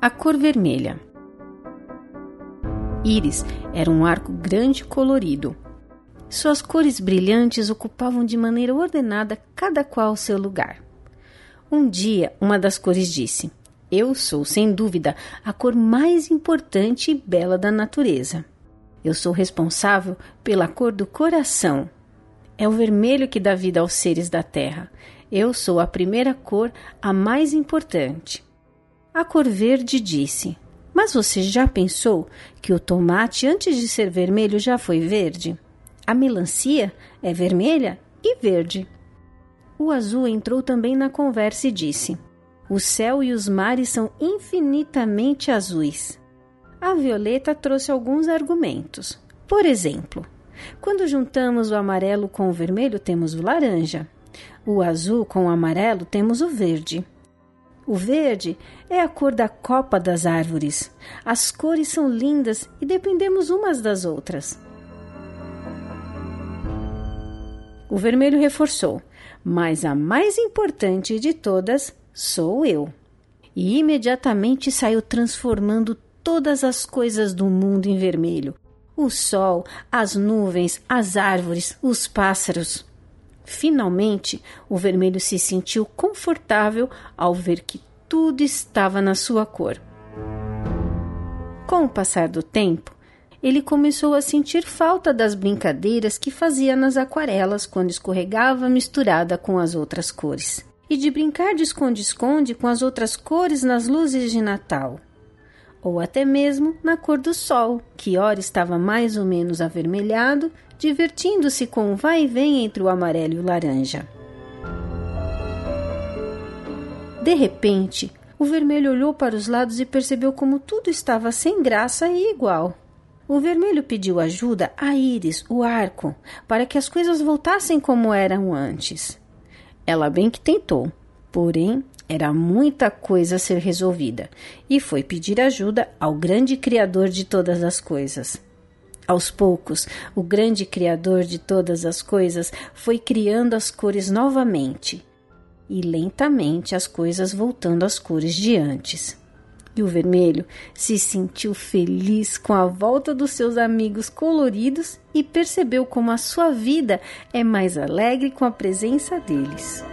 A cor vermelha. Íris era um arco grande e colorido. Suas cores brilhantes ocupavam de maneira ordenada cada qual seu lugar. Um dia, uma das cores disse: Eu sou, sem dúvida, a cor mais importante e bela da natureza. Eu sou responsável pela cor do coração. É o vermelho que dá vida aos seres da terra. Eu sou a primeira cor, a mais importante. A cor verde disse: Mas você já pensou que o tomate, antes de ser vermelho, já foi verde? A melancia é vermelha e verde. O azul entrou também na conversa e disse: O céu e os mares são infinitamente azuis. A violeta trouxe alguns argumentos. Por exemplo, quando juntamos o amarelo com o vermelho, temos o laranja. O azul com o amarelo, temos o verde. O verde é a cor da copa das árvores. As cores são lindas e dependemos umas das outras. O vermelho reforçou, mas a mais importante de todas sou eu. E imediatamente saiu transformando todas as coisas do mundo em vermelho, o sol, as nuvens, as árvores, os pássaros. Finalmente, o vermelho se sentiu confortável ao ver que tudo estava na sua cor. Com o passar do tempo, ele começou a sentir falta das brincadeiras que fazia nas aquarelas quando escorregava misturada com as outras cores, e de brincar de esconde-esconde com as outras cores nas luzes de Natal ou até mesmo na cor do sol, que ora estava mais ou menos avermelhado, divertindo-se com o vai e vem entre o amarelo e o laranja. De repente, o vermelho olhou para os lados e percebeu como tudo estava sem graça e igual. O vermelho pediu ajuda a Íris, o arco, para que as coisas voltassem como eram antes. Ela bem que tentou, porém era muita coisa a ser resolvida e foi pedir ajuda ao grande Criador de todas as coisas. Aos poucos, o grande Criador de todas as coisas foi criando as cores novamente e lentamente as coisas voltando às cores de antes. E o vermelho se sentiu feliz com a volta dos seus amigos coloridos e percebeu como a sua vida é mais alegre com a presença deles.